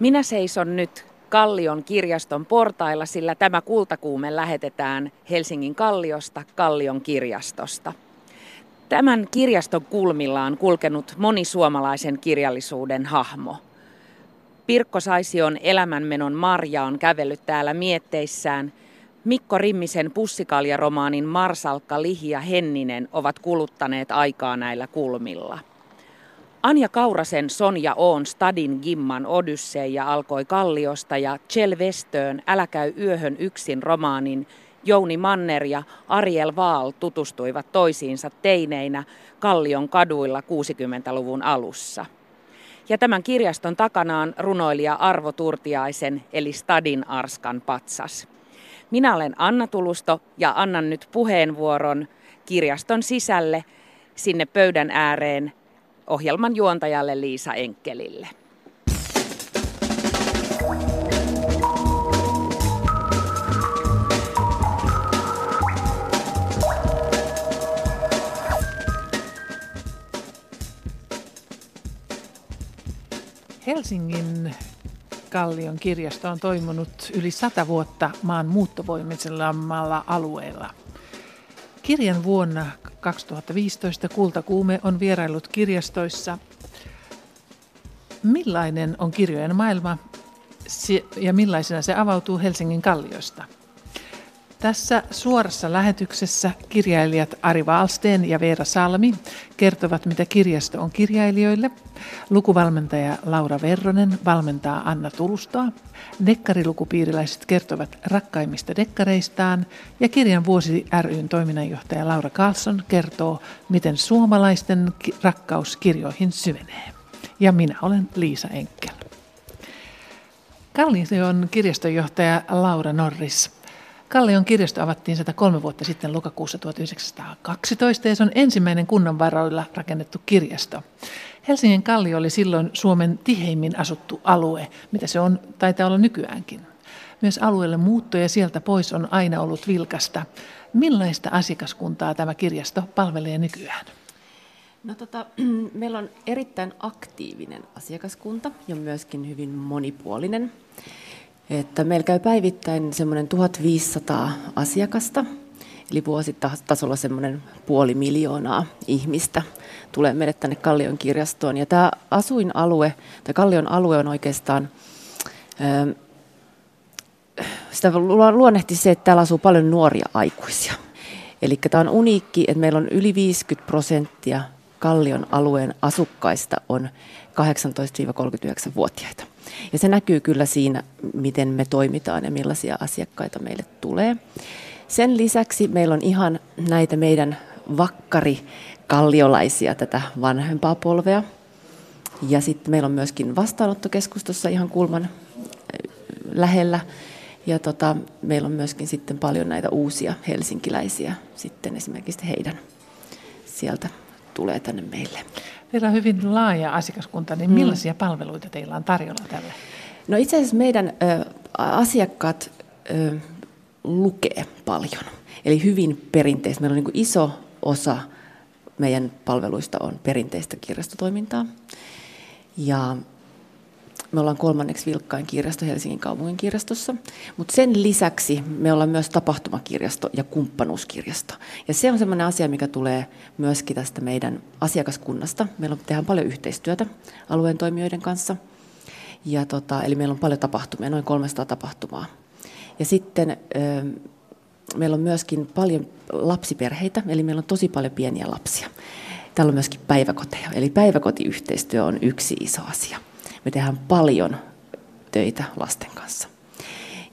Minä seison nyt Kallion kirjaston portailla, sillä tämä kultakuume lähetetään Helsingin Kalliosta Kallion kirjastosta. Tämän kirjaston kulmilla on kulkenut moni suomalaisen kirjallisuuden hahmo. Pirkko Saision elämänmenon Marja on kävellyt täällä mietteissään. Mikko Rimmisen pussikaljaromaanin Marsalkka Lihi ja Henninen ovat kuluttaneet aikaa näillä kulmilla. Anja Kaurasen Sonja Oon Stadin Gimman Odysseja alkoi Kalliosta ja Chel Vestöön Älä käy yöhön yksin romaanin Jouni Manner ja Ariel Vaal tutustuivat toisiinsa teineinä Kallion kaduilla 60-luvun alussa. Ja tämän kirjaston takana on runoilija Arvo Turtiaisen eli Stadin Arskan patsas. Minä olen Anna Tulusto ja annan nyt puheenvuoron kirjaston sisälle sinne pöydän ääreen ohjelman juontajalle Liisa Enkelille. Helsingin Kallion kirjasto on toiminut yli sata vuotta maan muuttovoimisella alueella. Kirjan vuonna 2015 Kultakuume on vierailut kirjastoissa. Millainen on kirjojen maailma ja millaisena se avautuu Helsingin kalliosta? Tässä suorassa lähetyksessä kirjailijat Ari Wallsten ja Veera Salmi kertovat, mitä kirjasto on kirjailijoille. Lukuvalmentaja Laura Verronen valmentaa Anna Tulustoa. Dekkarilukupiiriläiset kertovat rakkaimmista dekkareistaan. Ja Kirjan vuosi ryn toiminnanjohtaja Laura Carlson kertoo, miten suomalaisten rakkaus kirjoihin syvenee. Ja minä olen Liisa Enkel. Kallion kirjastonjohtaja Laura Norris. Kallion kirjasto avattiin 103 vuotta sitten lokakuussa 1912 ja se on ensimmäinen kunnan varoilla rakennettu kirjasto. Helsingin Kallio oli silloin Suomen tiheimmin asuttu alue, mitä se on, taitaa olla nykyäänkin. Myös alueelle muutto ja sieltä pois on aina ollut vilkasta. Millaista asiakaskuntaa tämä kirjasto palvelee nykyään? No tota, meillä on erittäin aktiivinen asiakaskunta ja myöskin hyvin monipuolinen. Että meillä käy päivittäin semmoinen 1500 asiakasta, eli vuositasolla semmoinen puoli miljoonaa ihmistä tulee meille tänne Kallion kirjastoon. Ja tämä asuinalue, tai Kallion alue on oikeastaan, ähm, sitä luonnehti se, että täällä asuu paljon nuoria aikuisia. Eli tämä on uniikki, että meillä on yli 50 prosenttia Kallion alueen asukkaista on 18-39-vuotiaita. Ja se näkyy kyllä siinä, miten me toimitaan ja millaisia asiakkaita meille tulee. Sen lisäksi meillä on ihan näitä meidän vakkari kalliolaisia, tätä vanhempaa polvea. Ja sitten meillä on myöskin vastaanottokeskustossa ihan kulman äh, lähellä. Ja tota, meillä on myöskin sitten paljon näitä uusia helsinkiläisiä sitten esimerkiksi heidän sieltä tulee tänne meille. Teillä on hyvin laaja asiakaskunta, niin mm. millaisia mm. palveluita teillä on tarjolla tälle? No itse asiassa meidän ö, asiakkaat ö, lukee paljon. Eli hyvin perinteistä. Meillä on niin iso osa meidän palveluista on perinteistä kirjastotoimintaa. Ja me ollaan kolmanneksi vilkkain kirjasto Helsingin kaupungin kirjastossa, mutta sen lisäksi me ollaan myös tapahtumakirjasto ja kumppanuuskirjasto. Ja se on sellainen asia, mikä tulee myöskin tästä meidän asiakaskunnasta. Meillä on, tehdään paljon yhteistyötä alueen toimijoiden kanssa. Ja tota, eli meillä on paljon tapahtumia, noin 300 tapahtumaa. Ja sitten meillä on myöskin paljon lapsiperheitä, eli meillä on tosi paljon pieniä lapsia. Täällä on myöskin päiväkoteja, eli päiväkotiyhteistyö on yksi iso asia. Me tehdään paljon töitä lasten kanssa.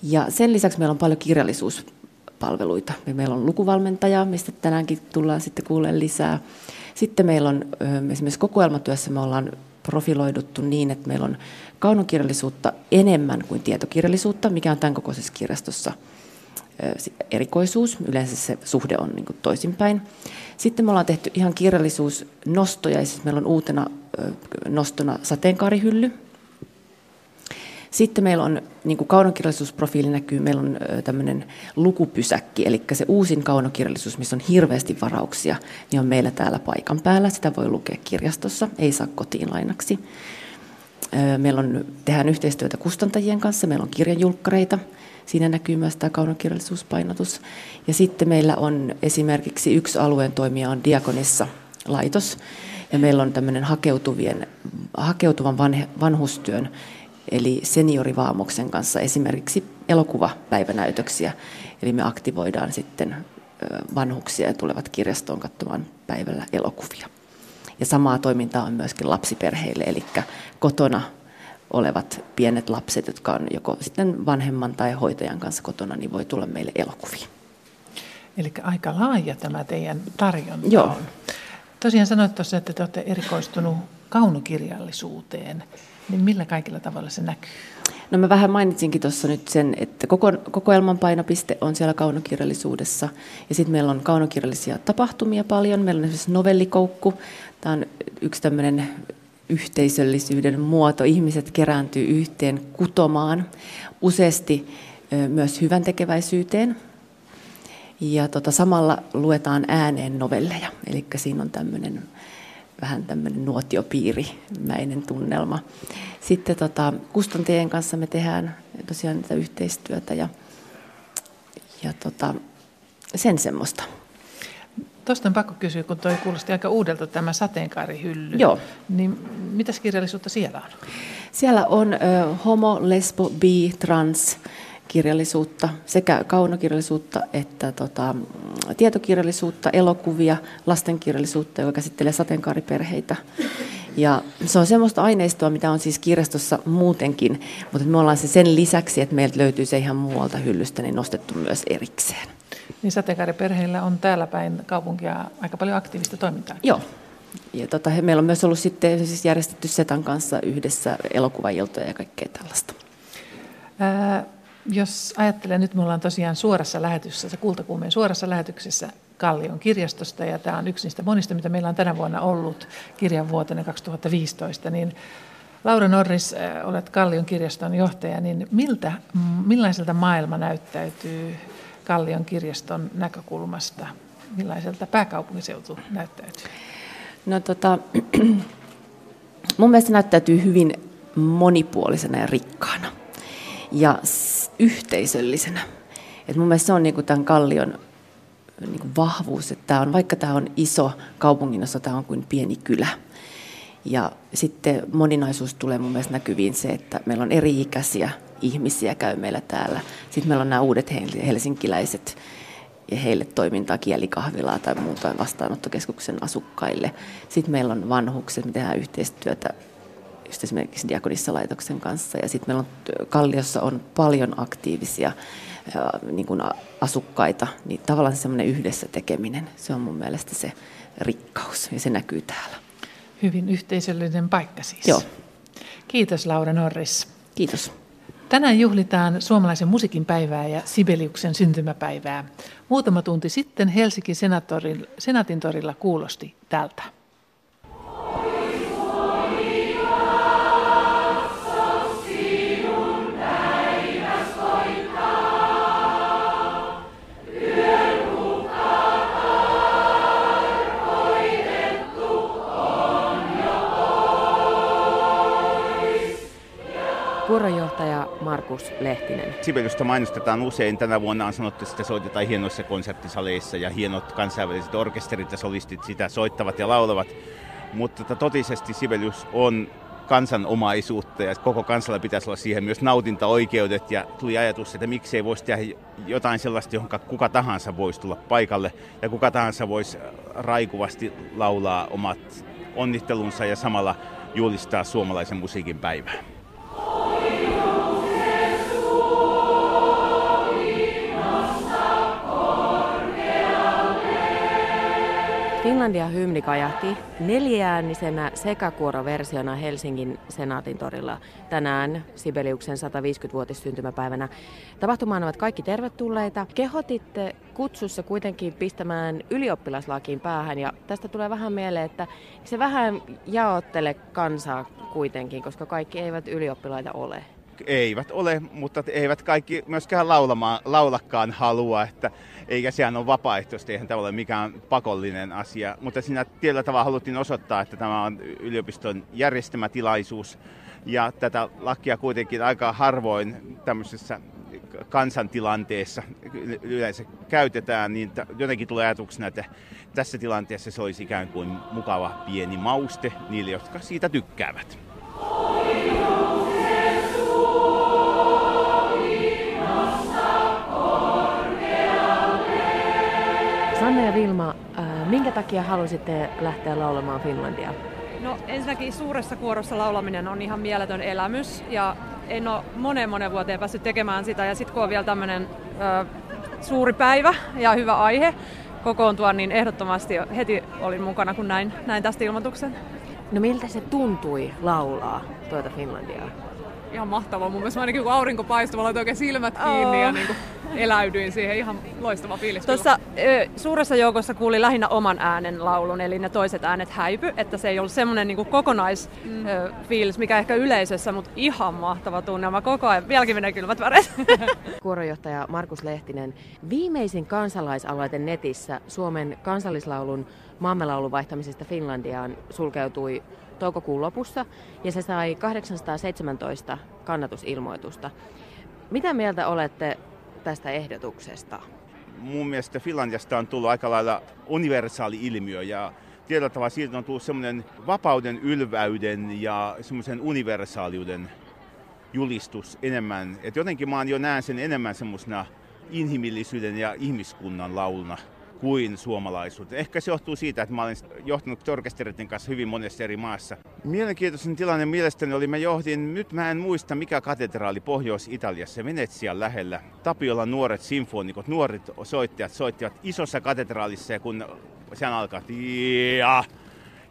Ja sen lisäksi meillä on paljon kirjallisuuspalveluita. Meillä on lukuvalmentaja, mistä tänäänkin tullaan sitten kuulemaan lisää. Sitten meillä on esimerkiksi kokoelmatyössä me ollaan profiloiduttu niin, että meillä on kaunokirjallisuutta enemmän kuin tietokirjallisuutta, mikä on tämän kokoisessa kirjastossa erikoisuus. Yleensä se suhde on niin kuin toisinpäin. Sitten me ollaan tehty ihan kirjallisuusnostoja, siis meillä on uutena nostona sateenkaarihylly. Sitten meillä on, niin kuin kaunokirjallisuusprofiili näkyy, meillä on tämmöinen lukupysäkki, eli se uusin kaunokirjallisuus, missä on hirveästi varauksia, niin on meillä täällä paikan päällä. Sitä voi lukea kirjastossa, ei saa kotiin lainaksi. Meillä on, tehdään yhteistyötä kustantajien kanssa, meillä on kirjanjulkkareita, siinä näkyy myös tämä kaunokirjallisuuspainotus. Ja sitten meillä on esimerkiksi yksi alueen toimija on Diakonissa laitos, ja meillä on tämmöinen hakeutuvien, hakeutuvan vanhe, vanhustyön, eli seniorivaamoksen kanssa esimerkiksi elokuvapäivänäytöksiä. Eli me aktivoidaan sitten vanhuksia ja tulevat kirjastoon katsomaan päivällä elokuvia. Ja samaa toimintaa on myöskin lapsiperheille, eli kotona olevat pienet lapset, jotka on joko sitten vanhemman tai hoitajan kanssa kotona, niin voi tulla meille elokuviin. Eli aika laaja tämä teidän tarjonta Joo. on. Tosiaan sanoit tuossa, että te olette erikoistunut kaunokirjallisuuteen. Niin millä kaikilla tavalla se näkyy? No mä vähän mainitsinkin tuossa nyt sen, että koko, kokoelman painopiste on siellä kaunokirjallisuudessa. Ja sitten meillä on kaunokirjallisia tapahtumia paljon. Meillä on esimerkiksi novellikoukku. Tämä on yksi tämmöinen yhteisöllisyyden muoto. Ihmiset kerääntyy yhteen kutomaan, useasti myös hyvän tekeväisyyteen. Ja tota, samalla luetaan ääneen novelleja, eli siinä on tämmöinen vähän tämmöinen nuotiopiirimäinen tunnelma. Sitten tota, kustantajien kanssa me tehdään tosiaan tätä yhteistyötä ja, ja tota, sen semmoista. Tuosta on pakko kysyä, kun toi kuulosti aika uudelta tämä sateenkaarihylly. Joo. Niin mitäs kirjallisuutta siellä on? Siellä on ö, homo, lesbo, bi, trans kirjallisuutta, sekä kaunokirjallisuutta että tota, tietokirjallisuutta, elokuvia, lastenkirjallisuutta, joka käsittelee sateenkaariperheitä. Ja se on semmoista aineistoa, mitä on siis kirjastossa muutenkin, mutta me ollaan se sen lisäksi, että meiltä löytyy se ihan muualta hyllystä, niin nostettu myös erikseen. Niin sateenkaariperheillä on täällä päin kaupunkia aika paljon aktiivista toimintaa. Joo. Ja tota, meillä on myös ollut sitten siis järjestetty Setan kanssa yhdessä elokuvailtoja ja kaikkea tällaista. Ää, jos ajattelee, nyt me ollaan tosiaan suorassa lähetyksessä, Kultakuumeen suorassa lähetyksessä Kallion kirjastosta, ja tämä on yksi niistä monista, mitä meillä on tänä vuonna ollut kirjan vuotena 2015, niin Laura Norris, olet Kallion kirjaston johtaja, niin miltä, millaiselta maailma näyttäytyy Kallion kirjaston näkökulmasta? Millaiselta pääkaupunkiseutu näyttäytyy? No tota, mun mielestä näyttäytyy hyvin monipuolisena ja rikkaana ja yhteisöllisenä. Et mun mielestä se on niinku tämän kallion niinku vahvuus, että tää on, vaikka tämä on iso kaupunginosa, tämä on kuin pieni kylä. Ja sitten moninaisuus tulee mun mielestä näkyviin se, että meillä on eri-ikäisiä ihmisiä käy meillä täällä. Sitten meillä on nämä uudet helsinkiläiset ja heille toimintaa kielikahvilaa tai muuta vastaanottokeskuksen asukkaille. Sitten meillä on vanhukset, me tehdään yhteistyötä just esimerkiksi Diakonissa-laitoksen kanssa. Ja sitten meillä on Kalliossa on paljon aktiivisia niin kuin asukkaita, niin tavallaan semmoinen yhdessä tekeminen, se on mun mielestä se rikkaus ja se näkyy täällä. Hyvin yhteisöllinen paikka siis. Joo. Kiitos Laura Norris. Kiitos. Tänään juhlitaan suomalaisen musiikin päivää ja Sibeliuksen syntymäpäivää. Muutama tunti sitten Helsingin Senaatin torilla kuulosti tältä. Kuorojohtaja Markus Lehtinen. Sibeliusta mainostetaan usein. Tänä vuonna on sanottu, että sitä soitetaan hienoissa konserttisaleissa ja hienot kansainväliset orkesterit ja solistit sitä soittavat ja laulavat. Mutta tota, totisesti Sibelius on kansanomaisuutta ja koko kansalla pitäisi olla siihen myös nautintaoikeudet ja tuli ajatus, että miksei voisi tehdä jotain sellaista, johon kuka tahansa voisi tulla paikalle ja kuka tahansa voisi raikuvasti laulaa omat onnittelunsa ja samalla juhlistaa suomalaisen musiikin päivää. Finlandia hymni kajahti neljäännisenä sekakuoroversiona Helsingin Senaatin torilla tänään Sibeliuksen 150-vuotissyntymäpäivänä. Tapahtumaan ovat kaikki tervetulleita. Kehotitte kutsussa kuitenkin pistämään ylioppilaslakiin päähän ja tästä tulee vähän mieleen, että se vähän jaottele kansaa kuitenkin, koska kaikki eivät ylioppilaita ole eivät ole, mutta eivät kaikki myöskään laulamaan, laulakaan halua, että eikä sehän ole vapaaehtoista, eihän tämä ole mikään pakollinen asia. Mutta siinä tietyllä tavalla haluttiin osoittaa, että tämä on yliopiston järjestämä tilaisuus, Ja tätä lakia kuitenkin aika harvoin tämmöisessä kansantilanteessa yleensä käytetään, niin jotenkin tulee ajatuksena, että tässä tilanteessa se olisi ikään kuin mukava pieni mauste niille, jotka siitä tykkäävät. Sanna ja Vilma, äh, minkä takia halusitte lähteä laulamaan Finlandia? No ensinnäkin suuressa kuorossa laulaminen on ihan mieletön elämys ja en ole monen monen vuoteen päässyt tekemään sitä ja sitten kun on vielä tämmöinen suuri päivä ja hyvä aihe kokoontua, niin ehdottomasti heti olin mukana, kun näin, näin tästä ilmoituksen. No miltä se tuntui laulaa tuota Finlandiaa? Ihan mahtavaa. Mun mielestä ainakin kun aurinko paistui, mä oikein silmät kiinni oh. ja niin kuin eläydyin siihen. Ihan loistava fiilis. Tuossa suuressa joukossa kuuli lähinnä oman äänen laulun, eli ne toiset äänet häipy, että se ei ollut semmoinen niin kokonaisfiilis, mm. mikä ehkä yleisössä, mutta ihan mahtava tunnelma koko ajan. Vieläkin menee kylmät väreet. Kuorojohtaja Markus Lehtinen, viimeisin kansalaisaloite netissä Suomen kansallislaulun maamelaulun vaihtamisesta Finlandiaan sulkeutui toukokuun lopussa ja se sai 817 kannatusilmoitusta. Mitä mieltä olette tästä ehdotuksesta? Mun mielestä Finlandiasta on tullut aika lailla universaali ilmiö ja tietyllä tavalla siitä on tullut semmoinen vapauden, ylväyden ja semmoisen universaaliuden julistus enemmän. Et jotenkin mä jo näen sen enemmän semmoisena inhimillisyyden ja ihmiskunnan lauluna kuin suomalaisuutta. Ehkä se johtuu siitä, että mä olen johtanut orkestereiden kanssa hyvin monessa eri maassa. Mielenkiintoisen tilanne mielestäni oli, mä johdin, nyt mä en muista mikä katedraali Pohjois-Italiassa, Venetsian lähellä. Tapiolan nuoret sinfonikot, nuoret soittajat soittivat isossa katedraalissa ja kun se alkaa, ja,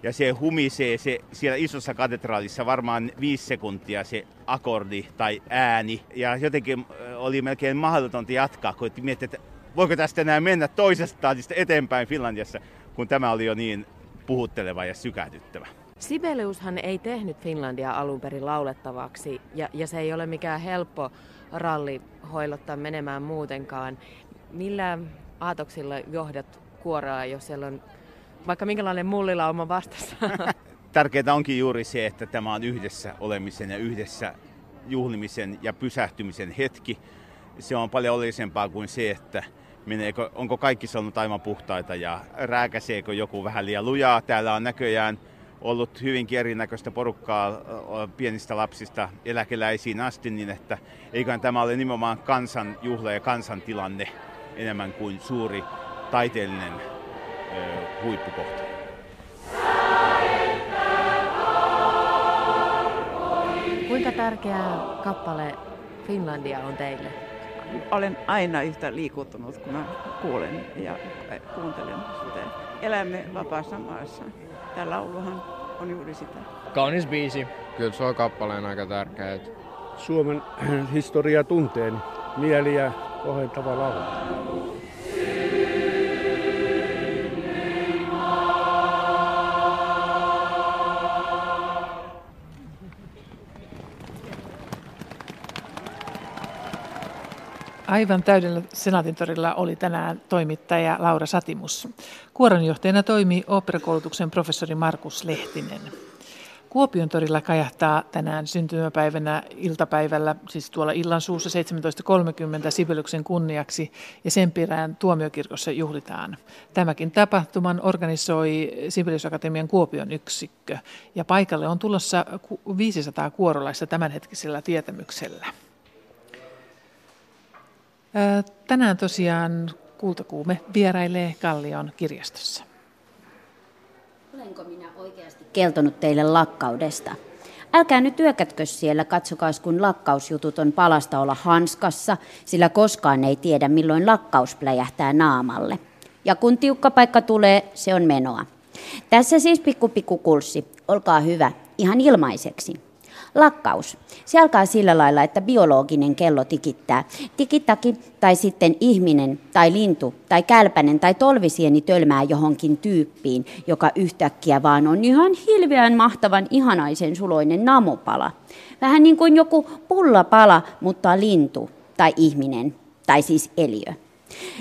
ja se humisee se, siellä isossa katedraalissa varmaan viisi sekuntia se akordi tai ääni. Ja jotenkin oli melkein mahdotonta jatkaa, kun miettii, että voiko tästä enää mennä toisesta taatista eteenpäin Finlandiassa, kun tämä oli jo niin puhutteleva ja sykähdyttävä. Sibeliushan ei tehnyt Finlandia alun perin laulettavaksi ja, ja se ei ole mikään helppo ralli hoilottaa menemään muutenkaan. Millä aatoksilla johdat kuoroa, jos siellä on vaikka minkälainen mullilauma vastassa? Tärkeää onkin juuri se, että tämä on yhdessä olemisen ja yhdessä juhlimisen ja pysähtymisen hetki. Se on paljon oleellisempaa kuin se, että meneekö, onko kaikki saanut aivan puhtaita ja rääkäseekö joku vähän liian lujaa. Täällä on näköjään ollut hyvinkin erinäköistä porukkaa pienistä lapsista eläkeläisiin asti, niin että eiköhän tämä ole nimenomaan kansan juhla ja kansantilanne enemmän kuin suuri taiteellinen ö, huippukohta. Kuinka tärkeä kappale Finlandia on teille? Olen aina yhtä liikuttunut, kun mä kuulen ja kuuntelen sitä. Elämme vapaassa maassa. Tämä lauluhan on juuri sitä. Kaunis biisi. Kyllä se on kappaleen aika tärkeä. Suomen historia tunteen mieliä kohentava laulu. Aivan täydellä Senaatintorilla oli tänään toimittaja Laura Satimus. Kuoronjohtajana toimii operakoulutuksen professori Markus Lehtinen. Kuopion torilla kajahtaa tänään syntymäpäivänä iltapäivällä, siis tuolla illan suussa 17.30 Sibeliuksen kunniaksi ja sen perään tuomiokirkossa juhlitaan. Tämäkin tapahtuman organisoi Sibeliusakatemian Kuopion yksikkö ja paikalle on tulossa 500 kuorolaista tämänhetkisellä tietämyksellä. Tänään tosiaan Kultakuume vierailee Kallion kirjastossa. Olenko minä oikeasti keltonut teille lakkaudesta? Älkää nyt työkätkö siellä, katsokaas kun lakkausjutut on palasta olla hanskassa, sillä koskaan ei tiedä milloin lakkaus pläjähtää naamalle. Ja kun tiukka paikka tulee, se on menoa. Tässä siis pikku pikku kulssi. Olkaa hyvä, ihan ilmaiseksi. Lakkaus. Se alkaa sillä lailla, että biologinen kello tikittää. Tikittaki tai sitten ihminen tai lintu tai kälpänen tai tolvisieni tölmää johonkin tyyppiin, joka yhtäkkiä vaan on ihan hilveän mahtavan ihanaisen suloinen namupala. Vähän niin kuin joku pullapala, mutta lintu tai ihminen tai siis eliö.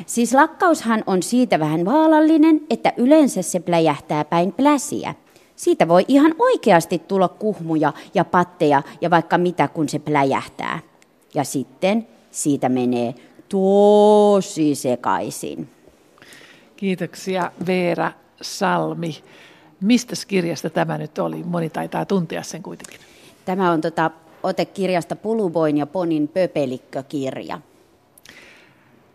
Siis lakkaushan on siitä vähän vaalallinen, että yleensä se pläjähtää päin pläsiä. Siitä voi ihan oikeasti tulla kuhmuja ja patteja ja vaikka mitä, kun se pläjähtää. Ja sitten siitä menee tosi sekaisin. Kiitoksia Veera Salmi. Mistä kirjasta tämä nyt oli? Moni taitaa tuntea sen kuitenkin. Tämä on tota, ote kirjasta Puluboin ja Ponin pöpelikkökirja.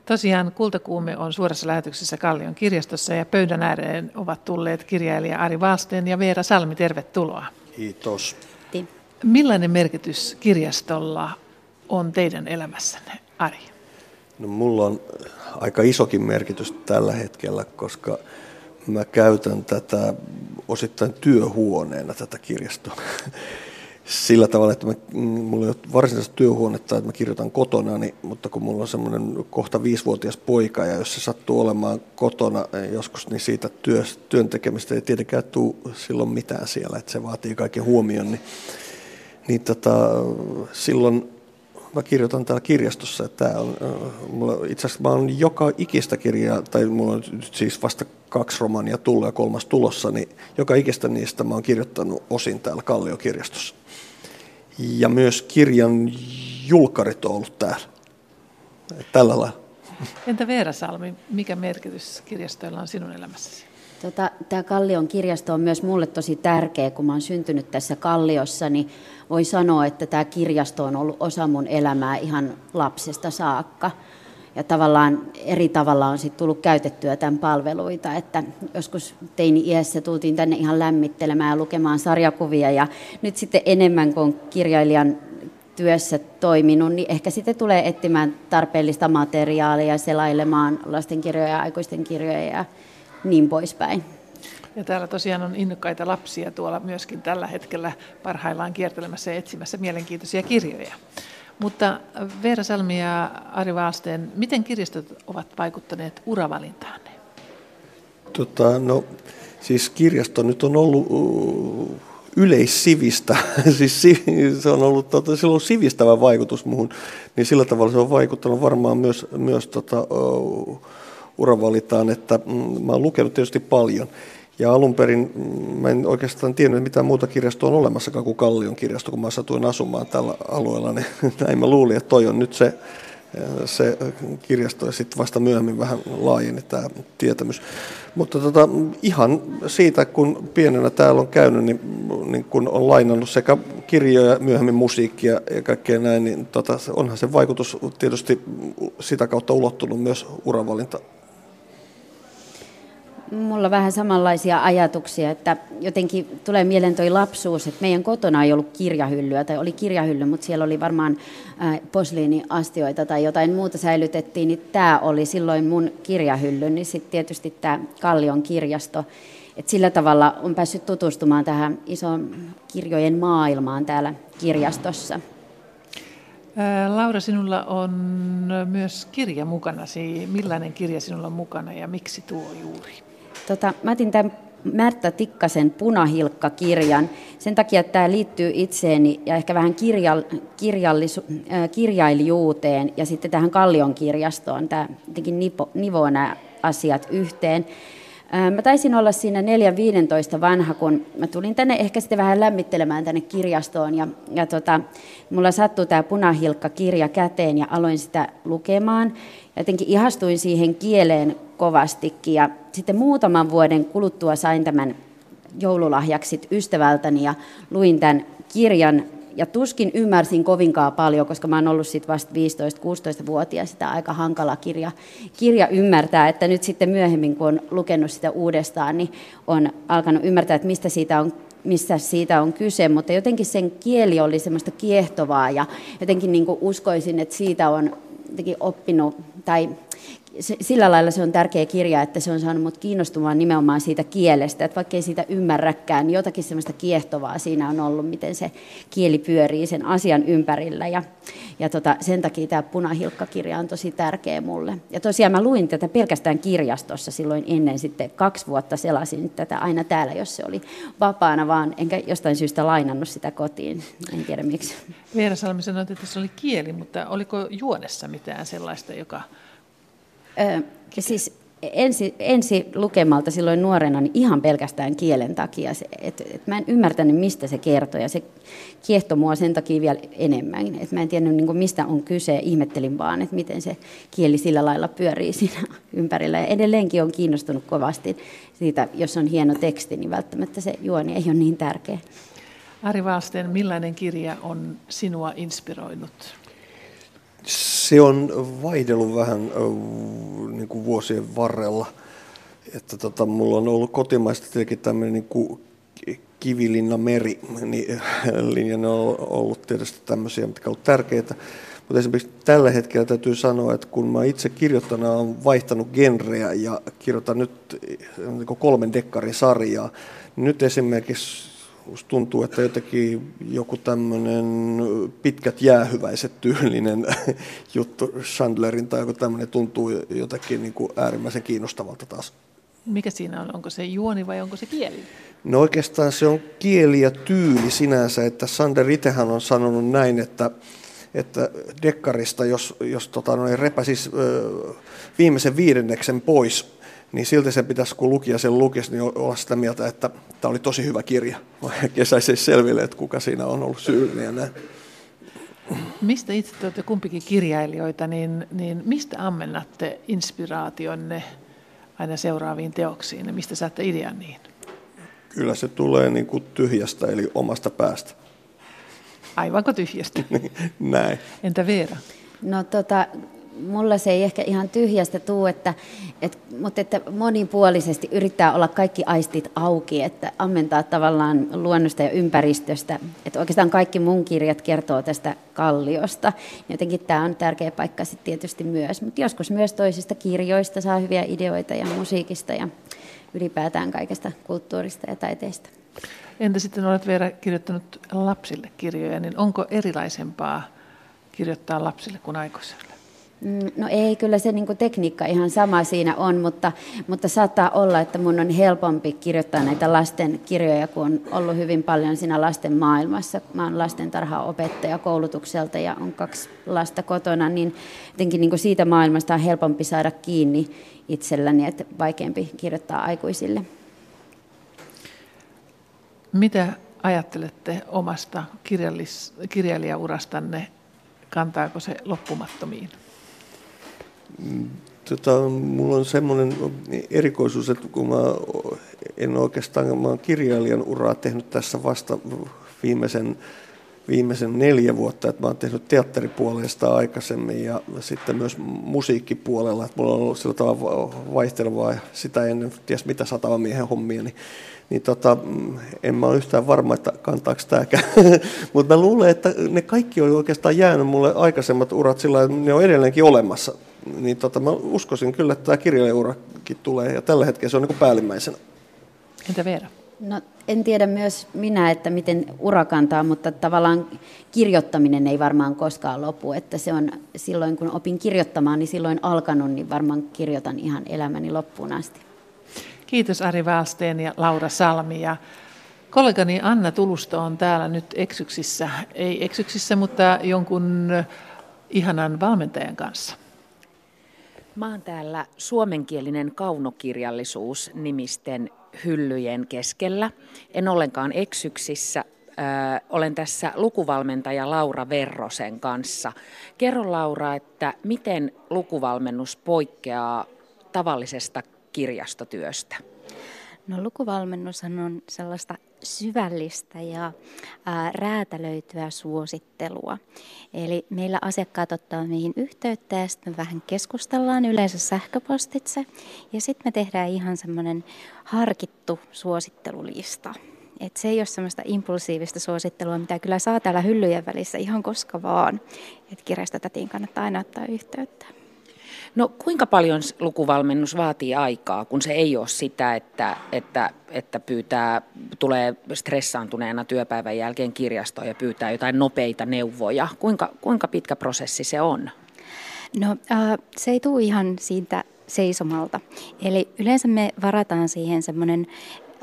Tosiaan Kultakuume on suorassa lähetyksessä Kallion kirjastossa ja pöydän ääreen ovat tulleet kirjailija Ari Valsteen ja Veera Salmi. Tervetuloa. Kiitos. Millainen merkitys kirjastolla on teidän elämässänne, Ari? No, mulla on aika isokin merkitys tällä hetkellä, koska mä käytän tätä osittain työhuoneena tätä kirjastoa. Sillä tavalla, että mä, mm, mulla ei ole varsinaista työhuonetta, että mä kirjoitan kotona, niin, mutta kun mulla on semmoinen kohta viisivuotias poika, ja jos se sattuu olemaan kotona joskus, niin siitä työ, työn tekemistä ei tietenkään tule silloin mitään siellä, että se vaatii kaiken huomion, niin, niin tota, silloin mä kirjoitan täällä kirjastossa, että tää on, mulla, itse asiassa mä oon joka ikistä kirjaa, tai mulla on siis vasta kaksi romania tullut ja kolmas tulossa, niin joka ikistä niistä mä oon kirjoittanut osin täällä Kalliokirjastossa. Ja myös kirjan julkarit on ollut täällä. Tällä lailla. Entä Veera Salmi, mikä merkitys kirjastoilla on sinun elämässäsi? Tota, Tämä Kallion kirjasto on myös mulle tosi tärkeä, kun mä oon syntynyt tässä Kalliossa, niin voi sanoa, että tämä kirjasto on ollut osa mun elämää ihan lapsesta saakka. Ja tavallaan eri tavalla on sitten tullut käytettyä tämän palveluita, että joskus teini-iässä tultiin tänne ihan lämmittelemään ja lukemaan sarjakuvia ja nyt sitten enemmän kuin kirjailijan työssä toiminut, niin ehkä sitten tulee etsimään tarpeellista materiaalia, selailemaan lastenkirjoja ja aikuisten kirjoja ja niin poispäin. Ja täällä tosiaan on innokkaita lapsia tuolla myöskin tällä hetkellä parhaillaan kiertelemässä ja etsimässä mielenkiintoisia kirjoja. Mutta Veera Salmi ja Ari Vaalsteen, miten kirjastot ovat vaikuttaneet uravalintaan? Tota, no, siis kirjasto nyt on ollut yleissivistä, siis se on ollut, tota, sillä on sivistävä vaikutus muuhun, niin sillä tavalla se on vaikuttanut varmaan myös, myös tota, uh, uravalitaan, että mm, mä lukenut tietysti paljon. Ja alun perin mm, mä en oikeastaan tiennyt, mitä muuta kirjastoa on olemassakaan kuin Kallion kirjasto, kun mä satuin asumaan tällä alueella, niin näin mä luulin, että toi on nyt se, se kirjasto ja sitten vasta myöhemmin vähän laajeni tämä tietämys. Mutta tota, ihan siitä, kun pienenä täällä on käynyt, niin, niin kun on lainannut sekä kirjoja, myöhemmin musiikkia ja kaikkea näin, niin tota, onhan se vaikutus tietysti sitä kautta ulottunut myös uravalinta Mulla vähän samanlaisia ajatuksia, että jotenkin tulee mieleen toi lapsuus, että meidän kotona ei ollut kirjahyllyä, tai oli kirjahylly, mutta siellä oli varmaan posliiniastioita tai jotain muuta säilytettiin, niin tämä oli silloin mun kirjahylly, niin sitten tietysti tämä Kallion kirjasto. Et sillä tavalla on päässyt tutustumaan tähän isoon kirjojen maailmaan täällä kirjastossa. Laura, sinulla on myös kirja mukana. Millainen kirja sinulla on mukana ja miksi tuo juuri? Tota, mä otin tämän Märtä Tikkasen Punahilkka-kirjan sen takia, että tämä liittyy itseeni ja ehkä vähän kirja, kirjallisu, äh, kirjailijuuteen ja sitten tähän Kallion kirjastoon. Tämä jotenkin nivoo nämä asiat yhteen. Mä taisin olla siinä 4-15 vanha, kun mä tulin tänne ehkä sitten vähän lämmittelemään tänne kirjastoon. Ja, ja tota, mulla sattui tämä punahilkka-kirja käteen ja aloin sitä lukemaan. Jotenkin ihastuin siihen kieleen kovastikin. Ja sitten muutaman vuoden kuluttua sain tämän joululahjaksi ystävältäni ja luin tämän kirjan ja tuskin ymmärsin kovinkaan paljon, koska mä oon ollut sit vasta 15-16-vuotias, sitä aika hankala kirja, kirja ymmärtää, että nyt sitten myöhemmin, kun on lukenut sitä uudestaan, niin on alkanut ymmärtää, että mistä siitä on missä siitä on kyse, mutta jotenkin sen kieli oli semmoista kiehtovaa ja jotenkin niin uskoisin, että siitä on jotenkin oppinut tai sillä lailla se on tärkeä kirja, että se on saanut mut kiinnostumaan nimenomaan siitä kielestä, että vaikka ei siitä ymmärräkään, niin jotakin semmoista kiehtovaa siinä on ollut, miten se kieli pyörii sen asian ympärillä. Ja, ja tota, sen takia tämä punahilkkakirja on tosi tärkeä mulle. Ja tosiaan mä luin tätä pelkästään kirjastossa silloin ennen sitten kaksi vuotta selasin tätä aina täällä, jos se oli vapaana vaan, enkä jostain syystä lainannut sitä kotiin, en tiedä miksi. Veera Salmi sanoi, että se oli kieli, mutta oliko juonessa mitään sellaista, joka Ö, siis ensi, ensi lukemalta silloin nuorena niin ihan pelkästään kielen takia. Et, et mä en ymmärtänyt, mistä se kertoi ja se kiehtoi mua sen takia vielä enemmän. Et mä en tiennyt, niin mistä on kyse, ihmettelin vaan, että miten se kieli sillä lailla pyörii siinä ympärillä. Ja edelleenkin on kiinnostunut kovasti siitä, jos on hieno teksti, niin välttämättä se juoni ei ole niin tärkeä. Ari Valsten, millainen kirja on sinua inspiroinut? Se on vaihdellut vähän niin kuin vuosien varrella. Että tota, mulla on ollut kotimaista tietenkin tämmöinen niin kuin Kivilinna meri, niin linjan on ollut tietysti tämmöisiä, mitkä ovat tärkeitä. Mutta esimerkiksi tällä hetkellä täytyy sanoa, että kun mä itse kirjoittana olen vaihtanut genreä ja kirjoitan nyt niin kolmen dekkarisarjaa, niin nyt esimerkiksi Musta tuntuu, että jotenkin joku tämmöinen pitkät jäähyväiset tyylinen juttu Chandlerin tai joku tämmöinen tuntuu jotenkin niin kuin äärimmäisen kiinnostavalta taas. Mikä siinä on? Onko se juoni vai onko se kieli? No oikeastaan se on kieli ja tyyli sinänsä, että Sander itsehän on sanonut näin, että, että dekkarista, jos, jos tota, noin repäsis ö, viimeisen viidenneksen pois, niin silti se pitäisi, kun lukija sen lukisi, niin olla sitä mieltä, että tämä oli tosi hyvä kirja. Kesäisi selville, että kuka siinä on ollut syyllinen ja näin. Mistä itse te olette kumpikin kirjailijoita, niin, niin mistä ammennatte inspiraationne aina seuraaviin teoksiin ja mistä saatte idean niihin? Kyllä se tulee niin kuin tyhjästä, eli omasta päästä. Aivanko tyhjästä? Näin. Entä Veera? No tota, mulla se ei ehkä ihan tyhjästä tuu, että, et, mutta että monipuolisesti yrittää olla kaikki aistit auki, että ammentaa tavallaan luonnosta ja ympäristöstä. Että oikeastaan kaikki mun kirjat kertoo tästä kalliosta. Jotenkin tämä on tärkeä paikka sitten tietysti myös, mutta joskus myös toisista kirjoista saa hyviä ideoita ja musiikista ja ylipäätään kaikesta kulttuurista ja taiteesta. Entä sitten olet vielä kirjoittanut lapsille kirjoja, niin onko erilaisempaa kirjoittaa lapsille kuin aikuisille? Mm, no ei, kyllä se niin tekniikka ihan sama siinä on, mutta, mutta saattaa olla, että mun on helpompi kirjoittaa näitä lasten kirjoja, kun on ollut hyvin paljon siinä lasten maailmassa. Mä oon lastentarhaopettaja koulutukselta ja on kaksi lasta kotona, niin jotenkin niin siitä maailmasta on helpompi saada kiinni itselläni, että vaikeampi kirjoittaa aikuisille. Mitä ajattelette omasta kirjallis- kirjailijaurastanne? Kantaako se loppumattomiin? Tota, mulla on semmoinen erikoisuus, että kun mä en oikeastaan, mä olen kirjailijan uraa tehnyt tässä vasta viimeisen, viimeisen neljä vuotta, että mä oon tehnyt teatteripuolesta aikaisemmin ja sitten myös musiikkipuolella, että mulla on ollut sillä tavalla vaihtelevaa sitä ennen ties mitä miehen hommia, niin niin tota, en mä ole yhtään varma, että kantaako tämäkään. Mutta mä luulen, että ne kaikki on oikeastaan jäänyt mulle aikaisemmat urat sillä ne on edelleenkin olemassa. Niin tota, mä uskoisin kyllä, että tämä kirjailijaurakin tulee ja tällä hetkellä se on niin päällimmäisenä. Entä Veera? No, en tiedä myös minä, että miten ura kantaa, mutta tavallaan kirjoittaminen ei varmaan koskaan lopu. Että se on silloin, kun opin kirjoittamaan, niin silloin alkanut, niin varmaan kirjoitan ihan elämäni loppuun asti. Kiitos Ari Wallsten ja Laura Salmi. Ja kollegani Anna Tulusto on täällä nyt eksyksissä, ei eksyksissä, mutta jonkun ihanan valmentajan kanssa. Mä oon täällä suomenkielinen kaunokirjallisuus nimisten hyllyjen keskellä. En ollenkaan eksyksissä. Ö, olen tässä lukuvalmentaja Laura Verrosen kanssa. Kerro Laura, että miten lukuvalmennus poikkeaa tavallisesta kirjastotyöstä? No lukuvalmennushan on sellaista syvällistä ja ää, räätälöityä suosittelua. Eli meillä asiakkaat ottaa meihin yhteyttä ja sitten vähän keskustellaan yleensä sähköpostitse. Ja sitten me tehdään ihan semmoinen harkittu suosittelulista. Et se ei ole semmoista impulsiivista suosittelua, mitä kyllä saa täällä hyllyjen välissä ihan koska vaan. Että kirjastotätiin kannattaa aina ottaa yhteyttä. No kuinka paljon lukuvalmennus vaatii aikaa, kun se ei ole sitä, että, että, että pyytää, tulee stressaantuneena työpäivän jälkeen kirjastoon ja pyytää jotain nopeita neuvoja. Kuinka, kuinka pitkä prosessi se on? No äh, se ei tule ihan siitä seisomalta. Eli yleensä me varataan siihen semmoinen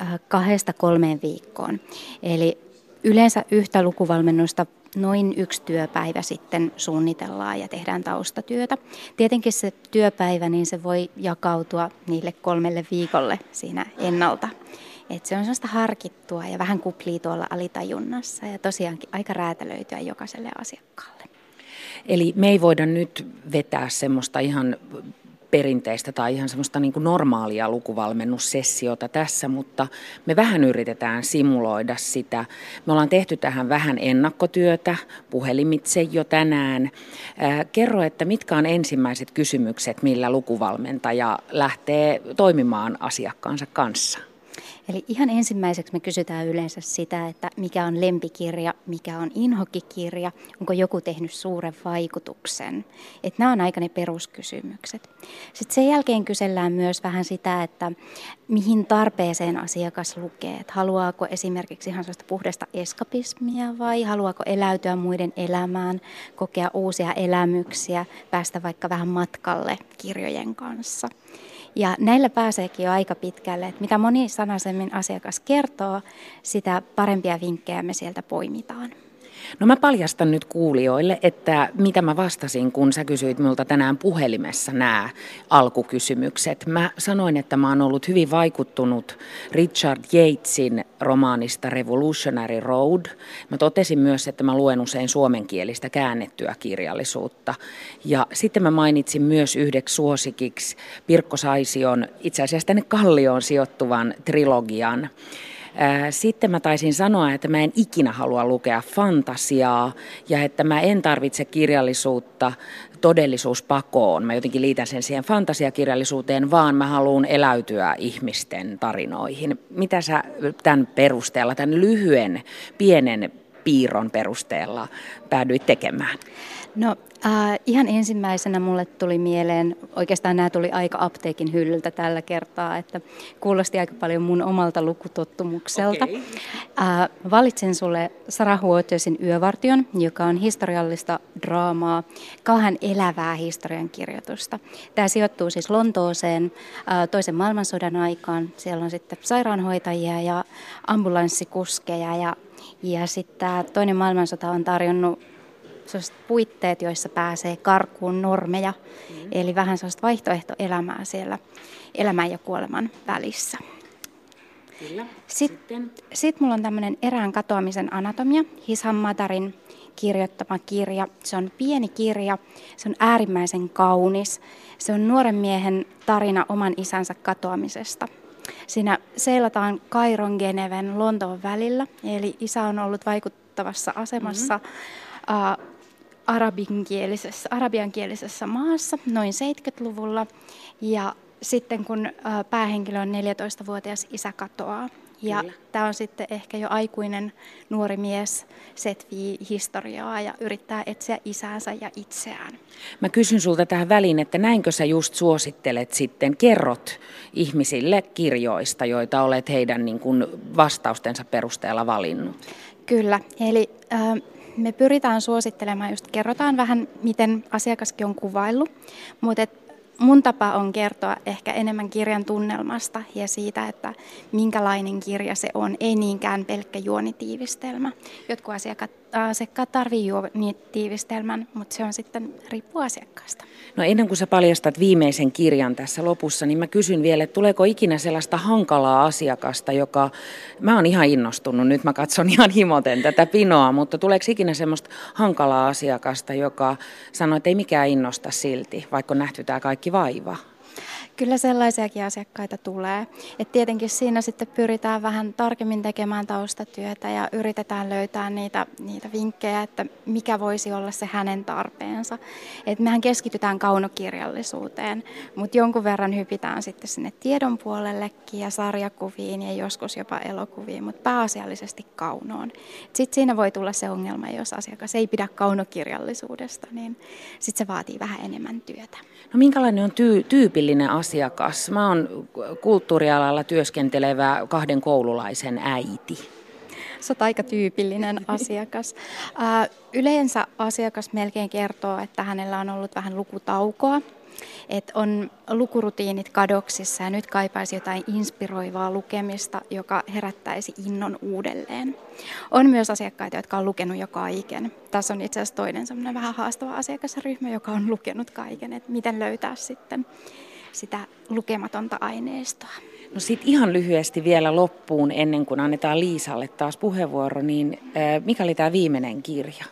äh, kahdesta kolmeen viikkoon. Eli yleensä yhtä lukuvalmennusta noin yksi työpäivä sitten suunnitellaan ja tehdään taustatyötä. Tietenkin se työpäivä, niin se voi jakautua niille kolmelle viikolle siinä ennalta. Et se on sellaista harkittua ja vähän kuplii tuolla alitajunnassa ja tosiaankin aika räätälöityä jokaiselle asiakkaalle. Eli me ei voida nyt vetää semmoista ihan perinteistä tai ihan semmoista niin normaalia lukuvalmennussessiota tässä, mutta me vähän yritetään simuloida sitä. Me ollaan tehty tähän vähän ennakkotyötä puhelimitse jo tänään. Kerro, että mitkä on ensimmäiset kysymykset, millä lukuvalmentaja lähtee toimimaan asiakkaansa kanssa? Eli ihan ensimmäiseksi me kysytään yleensä sitä, että mikä on lempikirja, mikä on inhokikirja, onko joku tehnyt suuren vaikutuksen. Että nämä on aika ne peruskysymykset. Sitten sen jälkeen kysellään myös vähän sitä, että mihin tarpeeseen asiakas lukee. Että haluaako esimerkiksi ihan sellaista puhdasta eskapismia vai haluaako eläytyä muiden elämään, kokea uusia elämyksiä, päästä vaikka vähän matkalle kirjojen kanssa. Ja näillä pääseekin jo aika pitkälle, että mitä monisanaisemmin asiakas kertoo, sitä parempia vinkkejä me sieltä poimitaan. No mä paljastan nyt kuulijoille, että mitä mä vastasin, kun sä kysyit minulta tänään puhelimessa nämä alkukysymykset. Mä sanoin, että mä oon ollut hyvin vaikuttunut Richard Yatesin romaanista Revolutionary Road. Mä totesin myös, että mä luen usein suomenkielistä käännettyä kirjallisuutta. Ja sitten mä mainitsin myös yhdeksi suosikiksi Pirkko Saision, itse asiassa tänne Kallioon sijoittuvan trilogian. Sitten mä taisin sanoa, että mä en ikinä halua lukea fantasiaa ja että mä en tarvitse kirjallisuutta todellisuuspakoon. Mä jotenkin liitän sen siihen fantasiakirjallisuuteen, vaan mä haluan eläytyä ihmisten tarinoihin. Mitä sä tämän perusteella, tämän lyhyen, pienen piirron perusteella päädyit tekemään? No äh, ihan ensimmäisenä mulle tuli mieleen, oikeastaan nämä tuli aika apteekin hyllyltä tällä kertaa, että kuulosti aika paljon mun omalta lukutottumukselta. Okay. Äh, valitsen sulle Sarah Watersin Yövartion, joka on historiallista draamaa, kauhean elävää historiankirjoitusta. Tämä sijoittuu siis Lontooseen äh, toisen maailmansodan aikaan. Siellä on sitten sairaanhoitajia ja ambulanssikuskeja ja ja sitten toinen maailmansota on tarjonnut sellaiset puitteet, joissa pääsee karkuun normeja, mm. eli vähän sellaista vaihtoehtoelämää siellä elämän ja kuoleman välissä. Kyllä. Sitten, Sitten. Sit mulla on tämmöinen erään katoamisen anatomia, Hisan Matarin kirjoittama kirja. Se on pieni kirja, se on äärimmäisen kaunis. Se on nuoren miehen tarina oman isänsä katoamisesta. Siinä seilataan Kairon, Geneven, Lontoon välillä, eli isä on ollut vaikuttavassa asemassa mm-hmm arabiankielisessä, arabiankielisessä maassa noin 70-luvulla. Ja sitten kun päähenkilö on 14-vuotias, isä katoaa. Ja tämä on sitten ehkä jo aikuinen nuori mies, setvii historiaa ja yrittää etsiä isäänsä ja itseään. Mä kysyn sulta tähän väliin, että näinkö sä just suosittelet sitten, kerrot ihmisille kirjoista, joita olet heidän niin kuin vastaustensa perusteella valinnut? Kyllä, eli äh, me pyritään suosittelemaan, just kerrotaan vähän, miten asiakaskin on kuvaillut, mutta mun tapa on kertoa ehkä enemmän kirjan tunnelmasta ja siitä, että minkälainen kirja se on, ei niinkään pelkkä juonitiivistelmä. Jotkut asiakkaat, asiakkaat tarvitsevat juonitiivistelmän, mutta se on sitten riippuu asiakkaasta. No ennen kuin sä paljastat viimeisen kirjan tässä lopussa, niin mä kysyn vielä, että tuleeko ikinä sellaista hankalaa asiakasta, joka, mä oon ihan innostunut, nyt mä katson ihan himoten tätä pinoa, mutta tuleeko ikinä semmoista hankalaa asiakasta, joka sanoo, että ei mikään innosta silti, vaikka on nähty tämä kaikki vaiva? Kyllä sellaisiakin asiakkaita tulee. Et tietenkin siinä sitten pyritään vähän tarkemmin tekemään taustatyötä ja yritetään löytää niitä, niitä vinkkejä, että mikä voisi olla se hänen tarpeensa. Et mehän keskitytään kaunokirjallisuuteen, mutta jonkun verran hypitään sitten sinne tiedon puolellekin ja sarjakuviin ja joskus jopa elokuviin, mutta pääasiallisesti kaunoon. Sitten siinä voi tulla se ongelma, jos asiakas ei pidä kaunokirjallisuudesta, niin sitten se vaatii vähän enemmän työtä. No minkälainen on tyy- tyypillinen asiakas? Mä oon kulttuurialalla työskentelevä kahden koululaisen äiti. Sä oot aika tyypillinen asiakas. Yleensä asiakas melkein kertoo, että hänellä on ollut vähän lukutaukoa että on lukurutiinit kadoksissa ja nyt kaipaisi jotain inspiroivaa lukemista, joka herättäisi innon uudelleen. On myös asiakkaita, jotka on lukenut jo kaiken. Tässä on itse asiassa toinen semmoinen vähän haastava asiakasryhmä, joka on lukenut kaiken, että miten löytää sitten sitä lukematonta aineistoa. No sitten ihan lyhyesti vielä loppuun, ennen kuin annetaan Liisalle taas puheenvuoro, niin mikä oli tämä viimeinen kirja?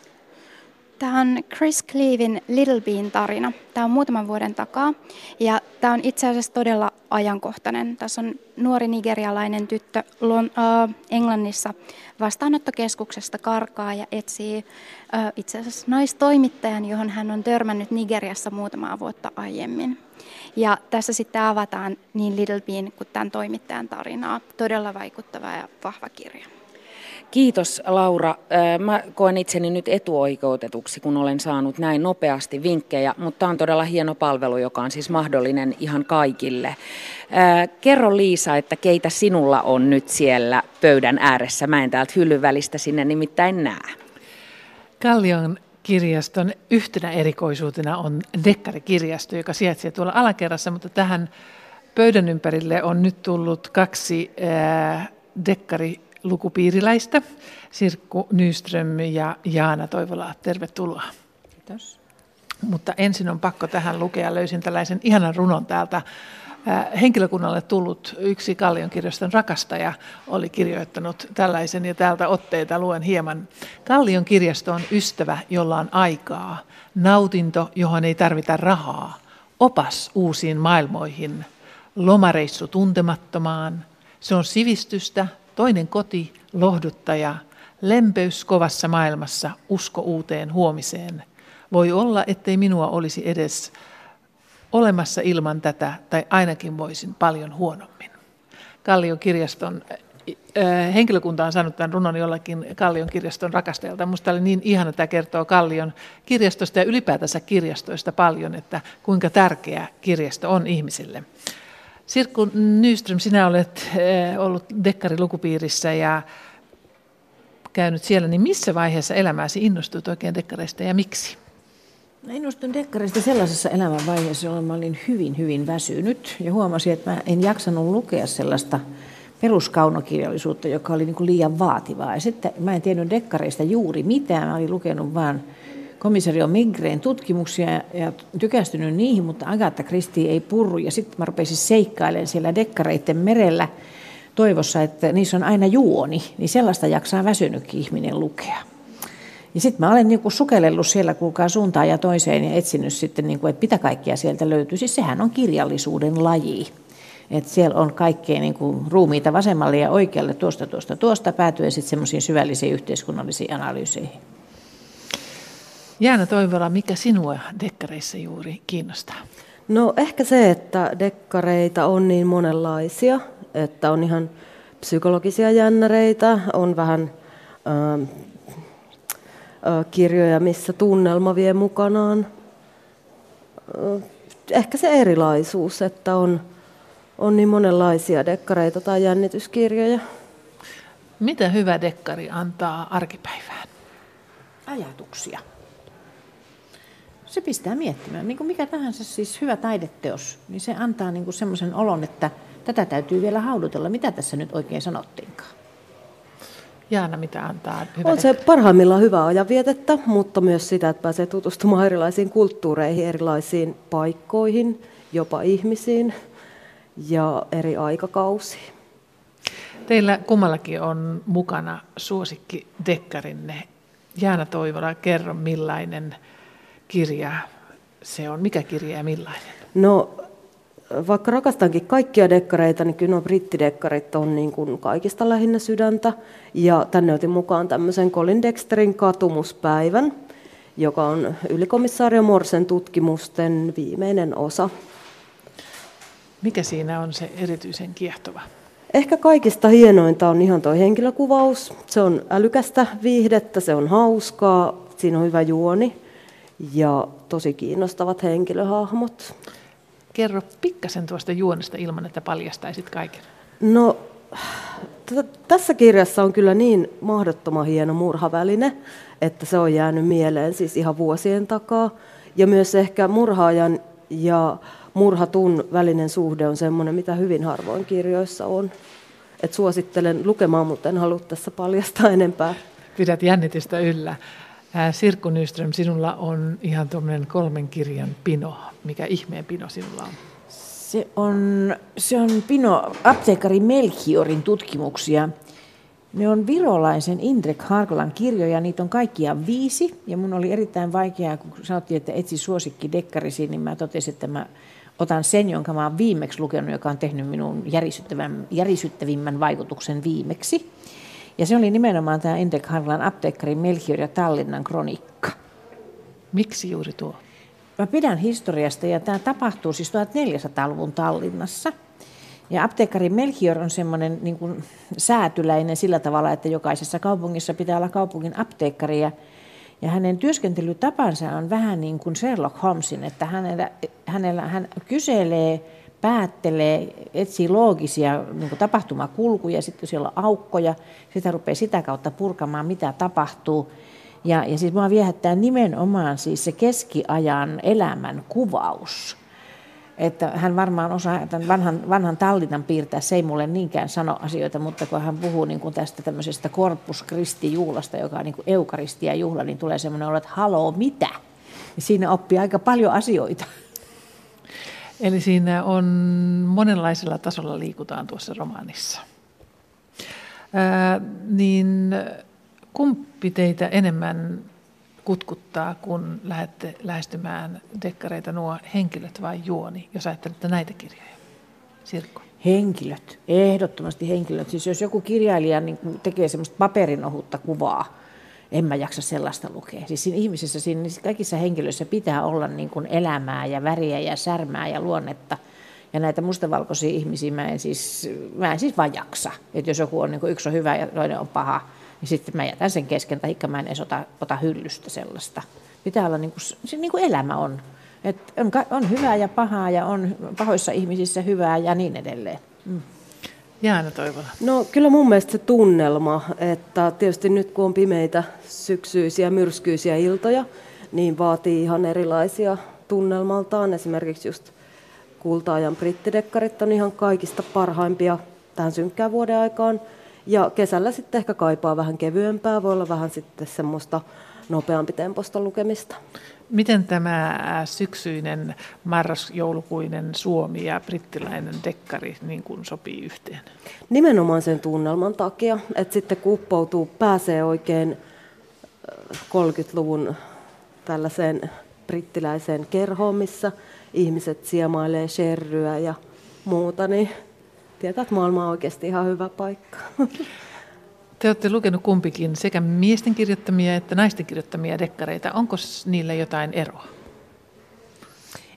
Tämä on Chris Cleavin Little Bean tarina. Tämä on muutaman vuoden takaa ja tämä on itse asiassa todella ajankohtainen. Tässä on nuori nigerialainen tyttö äh, Englannissa vastaanottokeskuksesta karkaa ja etsii äh, itse asiassa naistoimittajan, johon hän on törmännyt Nigeriassa muutamaa vuotta aiemmin. Ja tässä sitten avataan niin Little Bean kuin tämän toimittajan tarinaa. Todella vaikuttava ja vahva kirja. Kiitos Laura. Mä koen itseni nyt etuoikeutetuksi, kun olen saanut näin nopeasti vinkkejä, mutta tämä on todella hieno palvelu, joka on siis mahdollinen ihan kaikille. Kerro Liisa, että keitä sinulla on nyt siellä pöydän ääressä. Mä en täältä hyllyn välistä sinne nimittäin näe. Kallion kirjaston yhtenä erikoisuutena on dekkarikirjasto, joka sijaitsee tuolla alakerrassa, mutta tähän pöydän ympärille on nyt tullut kaksi dekkari lukupiiriläistä, Sirkku Nyström ja Jaana Toivola. Tervetuloa. Kiitos. Mutta ensin on pakko tähän lukea. Löysin tällaisen ihanan runon täältä. Henkilökunnalle tullut yksi Kallion kirjaston rakastaja oli kirjoittanut tällaisen ja täältä otteita luen hieman. Kallion kirjasto on ystävä, jolla on aikaa, nautinto, johon ei tarvita rahaa, opas uusiin maailmoihin, lomareissu tuntemattomaan. Se on sivistystä, Toinen koti, lohduttaja, lempeys kovassa maailmassa, usko uuteen huomiseen. Voi olla, ettei minua olisi edes olemassa ilman tätä, tai ainakin voisin paljon huonommin. Kallion kirjaston henkilökunta on saanut tämän runon jollakin Kallion kirjaston rakastajalta. Minusta oli niin ihana, että tämä kertoo Kallion kirjastosta ja ylipäätänsä kirjastoista paljon, että kuinka tärkeä kirjasto on ihmisille. Sirkku Nyström, sinä olet ollut dekkarilukupiirissä ja käynyt siellä, niin missä vaiheessa elämääsi innostuit oikein dekkareista ja miksi? Mä innostuin dekkareista sellaisessa elämänvaiheessa, jolloin mä olin hyvin, hyvin väsynyt ja huomasin, että mä en jaksanut lukea sellaista peruskaunokirjallisuutta, joka oli niin kuin liian vaativaa. Ja sitten mä en tiennyt dekkareista juuri mitään, mä olin lukenut vain komisario Migreen tutkimuksia ja tykästynyt niihin, mutta Agatha Christie ei purru. Ja sitten mä rupesin seikkailemaan siellä dekkareiden merellä toivossa, että niissä on aina juoni, niin sellaista jaksaa väsynytkin ihminen lukea. Ja sitten mä olen niinku sukellellut siellä kuulkaa suuntaan ja toiseen ja etsinyt sitten, niinku, että mitä kaikkea sieltä löytyy. Siis sehän on kirjallisuuden laji. että siellä on kaikkea niinku ruumiita vasemmalle ja oikealle tuosta tuosta tuosta päätyen sitten semmoisiin syvällisiin yhteiskunnallisiin analyyseihin. Jaana Toivola, mikä sinua dekkareissa juuri kiinnostaa? No ehkä se, että dekkareita on niin monenlaisia, että on ihan psykologisia jännäreitä, on vähän äh, äh, kirjoja, missä tunnelma vie mukanaan. Ehkä se erilaisuus, että on, on niin monenlaisia dekkareita tai jännityskirjoja. Mitä hyvä dekkari antaa arkipäivään? Ajatuksia se pistää miettimään. Niin kuin mikä tahansa siis hyvä taideteos, niin se antaa niin semmoisen olon, että tätä täytyy vielä haudutella. Mitä tässä nyt oikein sanottiinkaan? Jaana, mitä antaa hyvä On se parhaimmillaan hyvää ajanvietettä, mutta myös sitä, että pääsee tutustumaan erilaisiin kulttuureihin, erilaisiin paikkoihin, jopa ihmisiin ja eri aikakausiin. Teillä kummallakin on mukana suosikki dekkarinne. Jaana Toivola, kerro millainen kirja se on? Mikä kirja ja millainen? No, vaikka rakastankin kaikkia dekkareita, niin kyllä nuo brittidekkarit on niin kuin kaikista lähinnä sydäntä. Ja tänne otin mukaan tämmöisen Colin Dexterin katumuspäivän, joka on ylikomissaario Morsen tutkimusten viimeinen osa. Mikä siinä on se erityisen kiehtova? Ehkä kaikista hienointa on ihan tuo henkilökuvaus. Se on älykästä viihdettä, se on hauskaa, siinä on hyvä juoni ja tosi kiinnostavat henkilöhahmot. Kerro pikkasen tuosta juonesta ilman, että paljastaisit kaiken. No, t- tässä kirjassa on kyllä niin mahdottoman hieno murhaväline, että se on jäänyt mieleen siis ihan vuosien takaa. Ja myös ehkä murhaajan ja murhatun välinen suhde on sellainen, mitä hyvin harvoin kirjoissa on. Et suosittelen lukemaan, mutta en halua tässä paljastaa enempää. Pidät jännitystä yllä. Sirkku Nyström, sinulla on ihan tuommoinen kolmen kirjan pino. Mikä ihmeen pino sinulla on? Se on, se on pino apteekari Melchiorin tutkimuksia. Ne on virolaisen Indrek Harkolan kirjoja, niitä on kaikkiaan viisi. Ja mun oli erittäin vaikeaa, kun sanottiin, että etsi suosikki dekkarisi, niin mä totesin, että mä otan sen, jonka mä oon viimeksi lukenut, joka on tehnyt minun järisyttävimmän vaikutuksen viimeksi. Ja se oli nimenomaan tämä Indrek Harkolan apteekkari Melchior ja Tallinnan kronikka. Miksi juuri tuo? Mä pidän historiasta ja tämä tapahtuu siis 1400-luvun Tallinnassa. Ja apteekkari Melchior on semmoinen niin kuin säätyläinen sillä tavalla, että jokaisessa kaupungissa pitää olla kaupungin apteekkari. Ja, ja hänen työskentelytapansa on vähän niin kuin Sherlock Holmesin, että hänellä, hänellä, hän kyselee, päättelee, etsii loogisia niin tapahtumakulkuja, sitten siellä on aukkoja, sitä rupeaa sitä kautta purkamaan, mitä tapahtuu. Ja, ja siis mua viehättää nimenomaan siis se keskiajan elämän kuvaus. Että hän varmaan osaa tämän vanhan, vanhan Tallinnan piirtää, se ei mulle niinkään sano asioita, mutta kun hän puhuu niin kuin tästä tämmöisestä Corpus Christi-juhlasta, joka on niin kuin eukaristia-juhla, niin tulee semmoinen olo, että haloo, mitä? Ja siinä oppii aika paljon asioita. Eli siinä on monenlaisella tasolla liikutaan tuossa romaanissa. Ää, niin Kumpi teitä enemmän kutkuttaa, kun lähdette lähestymään dekkareita nuo henkilöt vai juoni, jos ajattelette näitä kirjoja? Sirkko. Henkilöt, ehdottomasti henkilöt. Siis jos joku kirjailija niin tekee semmoista paperinohutta kuvaa, en mä jaksa sellaista lukea. Siis siinä ihmisessä, siinä kaikissa henkilöissä pitää olla niin kuin elämää ja väriä ja särmää ja luonnetta. Ja näitä mustavalkoisia ihmisiä mä en siis, mä en siis vaan jaksa. Että jos joku on, niin kuin yksi on hyvä ja toinen on paha, niin sitten mä jätän sen kesken, tai mä en edes ota, ota hyllystä sellaista. Pitää olla niin kuin, niin kuin elämä on. Et on. On hyvää ja pahaa ja on pahoissa ihmisissä hyvää ja niin edelleen. Mm. Jaana Toivola. No kyllä mun mielestä se tunnelma, että tietysti nyt kun on pimeitä syksyisiä, myrskyisiä iltoja, niin vaatii ihan erilaisia tunnelmaltaan. Esimerkiksi just kultaajan brittidekkarit on ihan kaikista parhaimpia tähän synkkään vuoden aikaan. Ja kesällä sitten ehkä kaipaa vähän kevyempää, voi olla vähän sitten semmoista nopeampi temposta lukemista. Miten tämä syksyinen, marras-joulukuinen Suomi ja brittiläinen dekkari niin kuin sopii yhteen? Nimenomaan sen tunnelman takia, että sitten kun uppoutuu, pääsee oikein 30-luvun tällaiseen brittiläiseen kerhoon, missä ihmiset siemailee sherryä ja muuta, niin tietää, että maailma on oikeasti ihan hyvä paikka. Te olette lukenut kumpikin sekä miesten kirjoittamia että naisten kirjoittamia dekkareita. Onko niillä jotain eroa?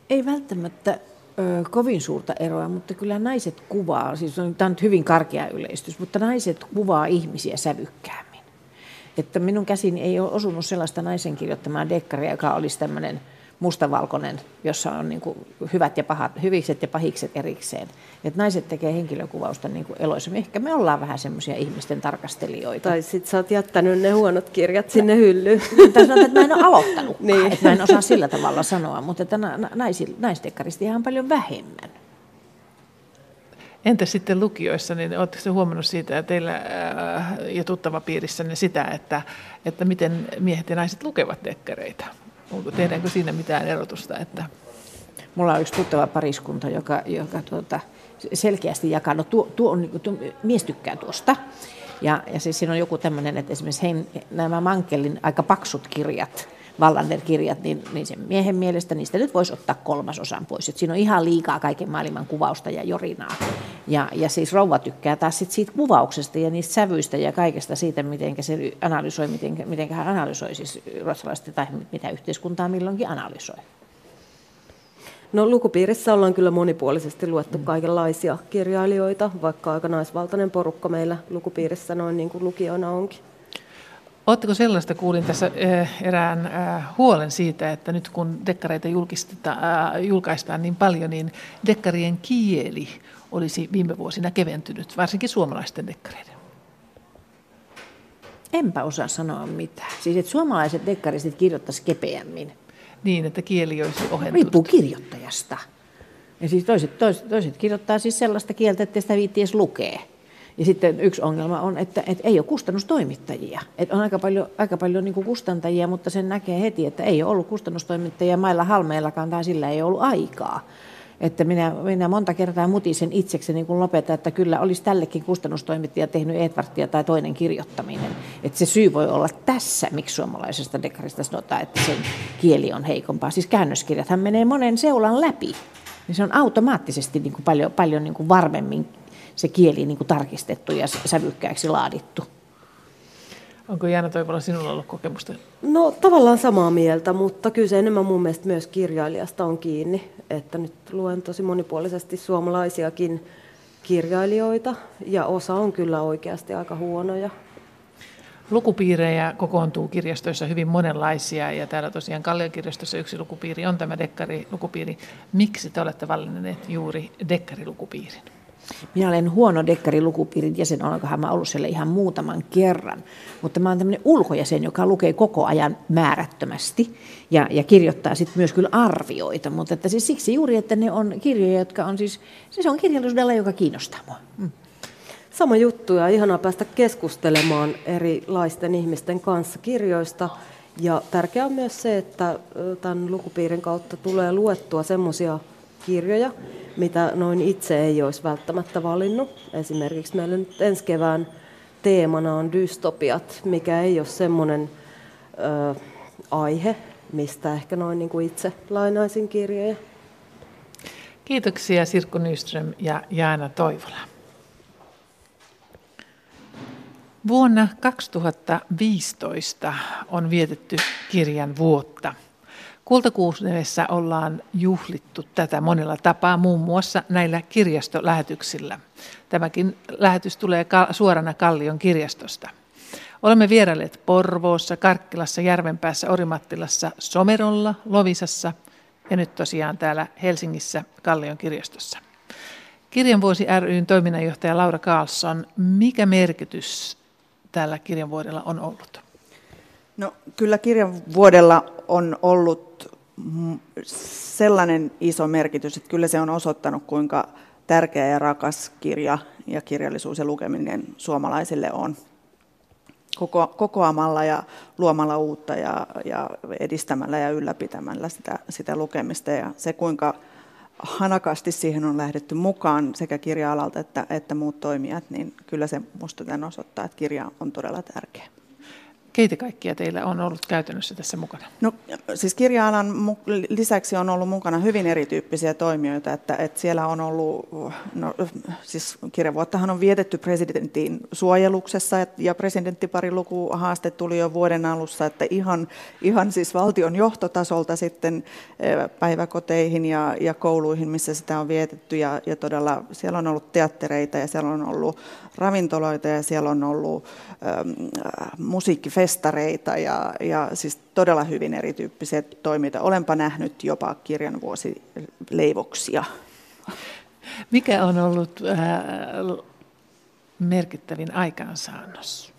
Ei välttämättä ö, kovin suurta eroa, mutta kyllä naiset kuvaa, siis on, tämä on nyt hyvin karkea yleistys, mutta naiset kuvaa ihmisiä sävykkäämmin. Että minun käsini ei ole osunut sellaista naisen kirjoittamaa dekkaria, joka olisi tämmöinen mustavalkoinen, jossa on niin kuin hyvät ja pahat, hyvikset ja pahikset erikseen. Et naiset tekee henkilökuvausta niin kuin eloissa. Ehkä me ollaan vähän semmoisia ihmisten tarkastelijoita. Tai sit sä oot jättänyt ne huonot kirjat sinne hyllyyn. Tai sanotaan, että mä en ole aloittanut. niin. Että mä en osaa sillä tavalla sanoa, mutta että naisi, naisdekkaristi ihan paljon vähemmän. Entä sitten lukioissa, niin oletteko huomannut siitä ja teillä äh, ja tuttava piirissänne sitä, että, että miten miehet ja naiset lukevat dekkareita? Onko, tehdäänkö siinä mitään erotusta? Että... Mulla on yksi tuttava pariskunta, joka, joka tuota, selkeästi jakaa, no tuo, tuo on, tuo, mies tykkää tuosta. Ja, ja siis siinä on joku tämmöinen, että esimerkiksi hein, nämä Mankelin aika paksut kirjat, Wallander-kirjat, niin, niin sen miehen mielestä niistä nyt voisi ottaa kolmasosan pois. Et siinä on ihan liikaa kaiken maailman kuvausta ja jorinaa. Ja, ja siis rouva tykkää taas sit siitä kuvauksesta ja niistä sävyistä ja kaikesta siitä, miten se analysoi, miten, miten hän analysoi siis ruotsalaista tai mitä yhteiskuntaa milloinkin analysoi. No lukupiirissä ollaan kyllä monipuolisesti luettu mm. kaikenlaisia kirjailijoita, vaikka aika naisvaltainen porukka meillä lukupiirissä noin niin kuin lukijoina onkin. Oletteko sellaista, kuulin tässä eh, erään eh, huolen siitä, että nyt kun dekkareita eh, julkaistaan niin paljon, niin dekkarien kieli olisi viime vuosina keventynyt, varsinkin suomalaisten dekkareiden? Enpä osaa sanoa mitään. Siis että suomalaiset dekkaristit kirjoittaisivat kepeämmin. niin, että kieli olisi ohentunut? Riippuu kirjoittajasta. Ja siis toiset, toiset, toiset kirjoittaa siis sellaista kieltä, että sitä viitti edes lukee. Ja sitten yksi ongelma on, että, että ei ole kustannustoimittajia. Että on aika paljon, aika paljon niin kustantajia, mutta sen näkee heti, että ei ole ollut kustannustoimittajia mailla halmeillakaan tai sillä ei ollut aikaa. Että minä, minä monta kertaa mutisen itsekseni, kun lopetan, että kyllä olisi tällekin kustannustoimittaja tehnyt Edwardia tai toinen kirjoittaminen. Että se syy voi olla tässä, miksi suomalaisesta dekarista sanotaan, että sen kieli on heikompaa. Siis käännöskirjathan menee monen seulan läpi. Niin se on automaattisesti niin kuin paljon, paljon niin kuin varmemmin se kieli niin kuin tarkistettu ja sävykkääksi laadittu. Onko Jaana Toivola sinulla ollut kokemusta? No tavallaan samaa mieltä, mutta kyllä se enemmän mun mielestä myös kirjailijasta on kiinni. Että nyt luen tosi monipuolisesti suomalaisiakin kirjailijoita ja osa on kyllä oikeasti aika huonoja. Lukupiirejä kokoontuu kirjastoissa hyvin monenlaisia ja täällä tosiaan Kallion kirjastossa yksi lukupiiri on tämä dekkarilukupiiri. Miksi te olette valinneet juuri dekkarilukupiirin? Minä olen huono dekkarilukupiirin jäsen, olenkohan mä ollut siellä ihan muutaman kerran. Mutta mä olen tämmöinen ulkojäsen, joka lukee koko ajan määrättömästi ja, ja kirjoittaa sitten myös kyllä arvioita. Mutta että siis siksi juuri, että ne on kirjoja, jotka on siis, siis on kirjallisuudella, joka kiinnostaa mua. Mm. Sama juttu ja ihanaa päästä keskustelemaan erilaisten ihmisten kanssa kirjoista. Ja tärkeää on myös se, että tämän lukupiirin kautta tulee luettua semmoisia kirjoja, mitä noin itse ei olisi välttämättä valinnut. Esimerkiksi meillä nyt ensi kevään teemana on dystopiat, mikä ei ole semmoinen ö, aihe, mistä ehkä noin niin kuin itse lainaisin kirjoja. Kiitoksia Sirkku Nyström ja Jaana Toivola. Vuonna 2015 on vietetty kirjan vuotta – Kultakuusnevessä ollaan juhlittu tätä monella tapaa, muun muassa näillä kirjastolähetyksillä. Tämäkin lähetys tulee suorana Kallion kirjastosta. Olemme vierailleet Porvoossa, Karkkilassa, Järvenpäässä, Orimattilassa, Somerolla, Lovisassa ja nyt tosiaan täällä Helsingissä Kallion kirjastossa. Kirjan vuosi ryn toiminnanjohtaja Laura Carlson, mikä merkitys tällä kirjan vuodella on ollut? No, kyllä kirjan vuodella on ollut sellainen iso merkitys, että kyllä se on osoittanut, kuinka tärkeä ja rakas kirja ja kirjallisuus ja lukeminen suomalaisille on. Koko, kokoamalla ja luomalla uutta ja, ja edistämällä ja ylläpitämällä sitä, sitä lukemista ja se, kuinka hanakasti siihen on lähdetty mukaan sekä kirja-alalta että, että muut toimijat, niin kyllä se minusta osoittaa, että kirja on todella tärkeä. Keitä kaikkia teillä on ollut käytännössä tässä mukana? No, siis kirja-alan lisäksi on ollut mukana hyvin erityyppisiä toimijoita, että, että siellä on ollut, no, siis kirjavuottahan on vietetty presidentin suojeluksessa ja presidenttiparin lukuhaaste tuli jo vuoden alussa, että ihan, ihan siis valtion johtotasolta sitten eh, päiväkoteihin ja, ja kouluihin, missä sitä on vietetty ja, ja todella siellä on ollut teattereita ja siellä on ollut ravintoloita ja siellä on ollut ähm, musiikkifestareita ja, ja siis todella hyvin erityyppisiä toiminta. Olenpa nähnyt jopa kirjan vuosileivoksia. Mikä on ollut äh, merkittävin aikaansaannos?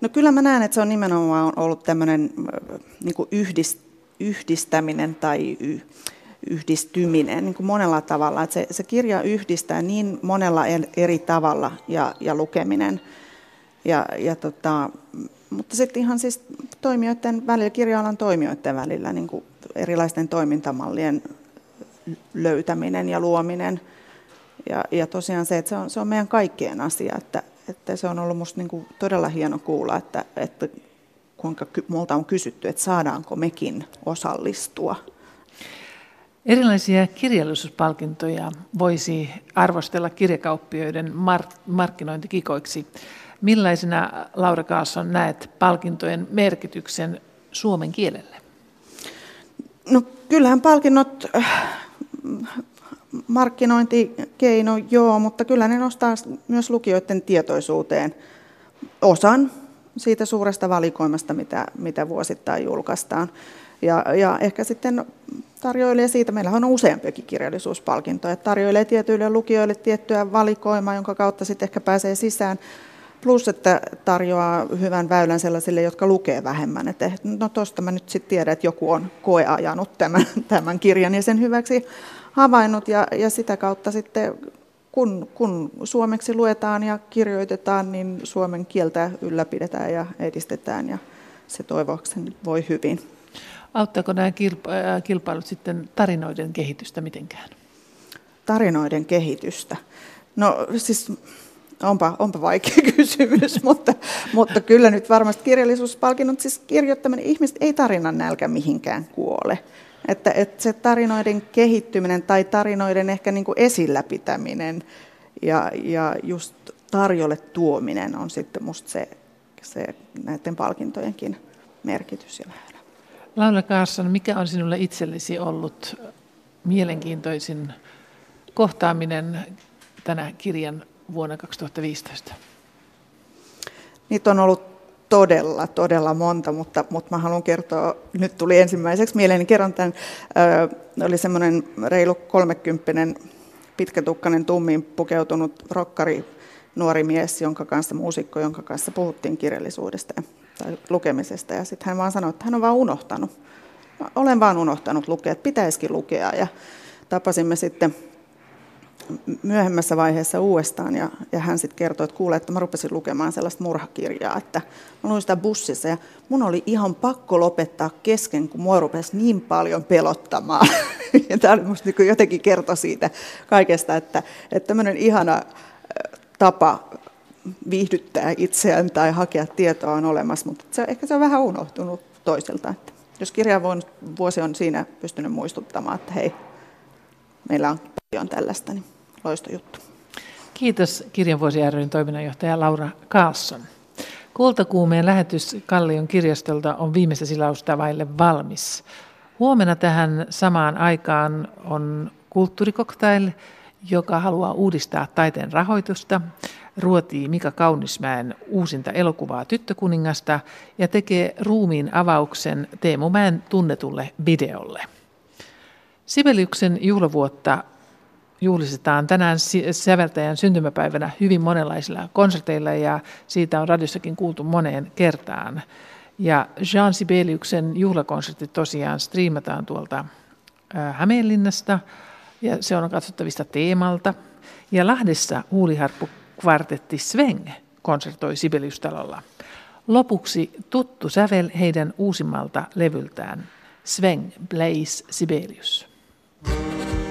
No kyllä mä näen, että se on nimenomaan ollut tämmöinen äh, niin yhdist, yhdistäminen tai y, yhdistyminen niin kuin monella tavalla. Että se, se kirja yhdistää niin monella eri tavalla ja, ja lukeminen. Ja, ja tota, mutta sitten ihan siis toimijoiden välillä, kirja-alan toimijoiden välillä niin kuin erilaisten toimintamallien löytäminen ja luominen. Ja, ja tosiaan se, että se on, se on meidän kaikkien asia, että, että se on ollut minusta niin todella hieno kuulla, että, että kuinka multa on kysytty, että saadaanko mekin osallistua Erilaisia kirjallisuuspalkintoja voisi arvostella kirjakauppioiden mark- markkinointikikoiksi. Millaisena, Laura Kaasson, näet palkintojen merkityksen suomen kielelle? No kyllähän palkinnot, äh, markkinointikeino joo, mutta kyllä ne nostaa myös lukijoiden tietoisuuteen osan siitä suuresta valikoimasta, mitä, mitä vuosittain julkaistaan. Ja, ja ehkä sitten tarjoilee siitä, meillä on useampiakin kirjallisuuspalkintoja, että tarjoilee tietyille lukijoille tiettyä valikoimaa, jonka kautta sitten ehkä pääsee sisään. Plus, että tarjoaa hyvän väylän sellaisille, jotka lukee vähemmän. Että no tuosta mä nyt sitten tiedän, että joku on koeajanut tämän, tämän kirjan ja sen hyväksi havainnut. Ja, ja sitä kautta sitten, kun, kun suomeksi luetaan ja kirjoitetaan, niin suomen kieltä ylläpidetään ja edistetään ja se toivoakseni voi hyvin. Auttaako nämä kilpailut sitten tarinoiden kehitystä mitenkään? Tarinoiden kehitystä? No siis onpa, onpa vaikea kysymys, mutta, mutta kyllä nyt varmasti kirjallisuuspalkinnot, siis kirjoittaminen, ihmiset ei tarinan nälkä mihinkään kuole. Että, että se tarinoiden kehittyminen tai tarinoiden ehkä niin kuin esillä pitäminen ja, ja just tarjolle tuominen on sitten musta se, se näiden palkintojenkin merkitys ja väylä. Laura Kaasson, mikä on sinulle itsellesi ollut mielenkiintoisin kohtaaminen tänä kirjan vuonna 2015? Niitä on ollut todella, todella monta, mutta, mutta mä haluan kertoa, nyt tuli ensimmäiseksi mieleen, niin kerron tämän, oli semmoinen reilu kolmekymppinen pitkätukkainen tummiin pukeutunut rokkari nuori mies, jonka kanssa muusikko, jonka kanssa puhuttiin kirjallisuudesta tai lukemisesta. Ja sitten hän vaan sanoi, että hän on vaan unohtanut. Mä olen vaan unohtanut lukea, että pitäisikin lukea. Ja tapasimme sitten myöhemmässä vaiheessa uudestaan ja, ja hän sitten kertoi, että kuule, että mä rupesin lukemaan sellaista murhakirjaa, että mä luin sitä bussissa ja mun oli ihan pakko lopettaa kesken, kun mua rupesi niin paljon pelottamaan. ja tämä oli musta niin jotenkin kertoi siitä kaikesta, että, että tämmöinen ihana tapa viihdyttää itseään tai hakea tietoa on olemassa, mutta se, ehkä se on vähän unohtunut toiselta. Että jos vuosi on siinä pystynyt muistuttamaan, että hei, meillä on paljon tällaista, niin loistojuttu. Kiitos Kirjanvuosi ryn toiminnanjohtaja Laura Carlson. Kultakuumeen lähetys Kallion kirjastolta on viimeistä silausta vaille valmis. Huomenna tähän samaan aikaan on kulttuurikoktail, joka haluaa uudistaa taiteen rahoitusta, ruotii Mika Kaunismäen uusinta elokuvaa Tyttökuningasta ja tekee ruumiin avauksen Teemu Mäen tunnetulle videolle. Sibeliuksen juhlavuotta juhlistetaan tänään säveltäjän syntymäpäivänä hyvin monenlaisilla konserteilla ja siitä on radiossakin kuultu moneen kertaan. Ja Jean Sibeliuksen juhlakonsertti tosiaan striimataan tuolta Hämeenlinnasta ja se on katsottavista teemalta. Ja Lahdessa kvartetti Sveng konsertoi Sibeliustalolla. Lopuksi tuttu sävel heidän uusimmalta levyltään Sveng Blaze Sibelius. thank you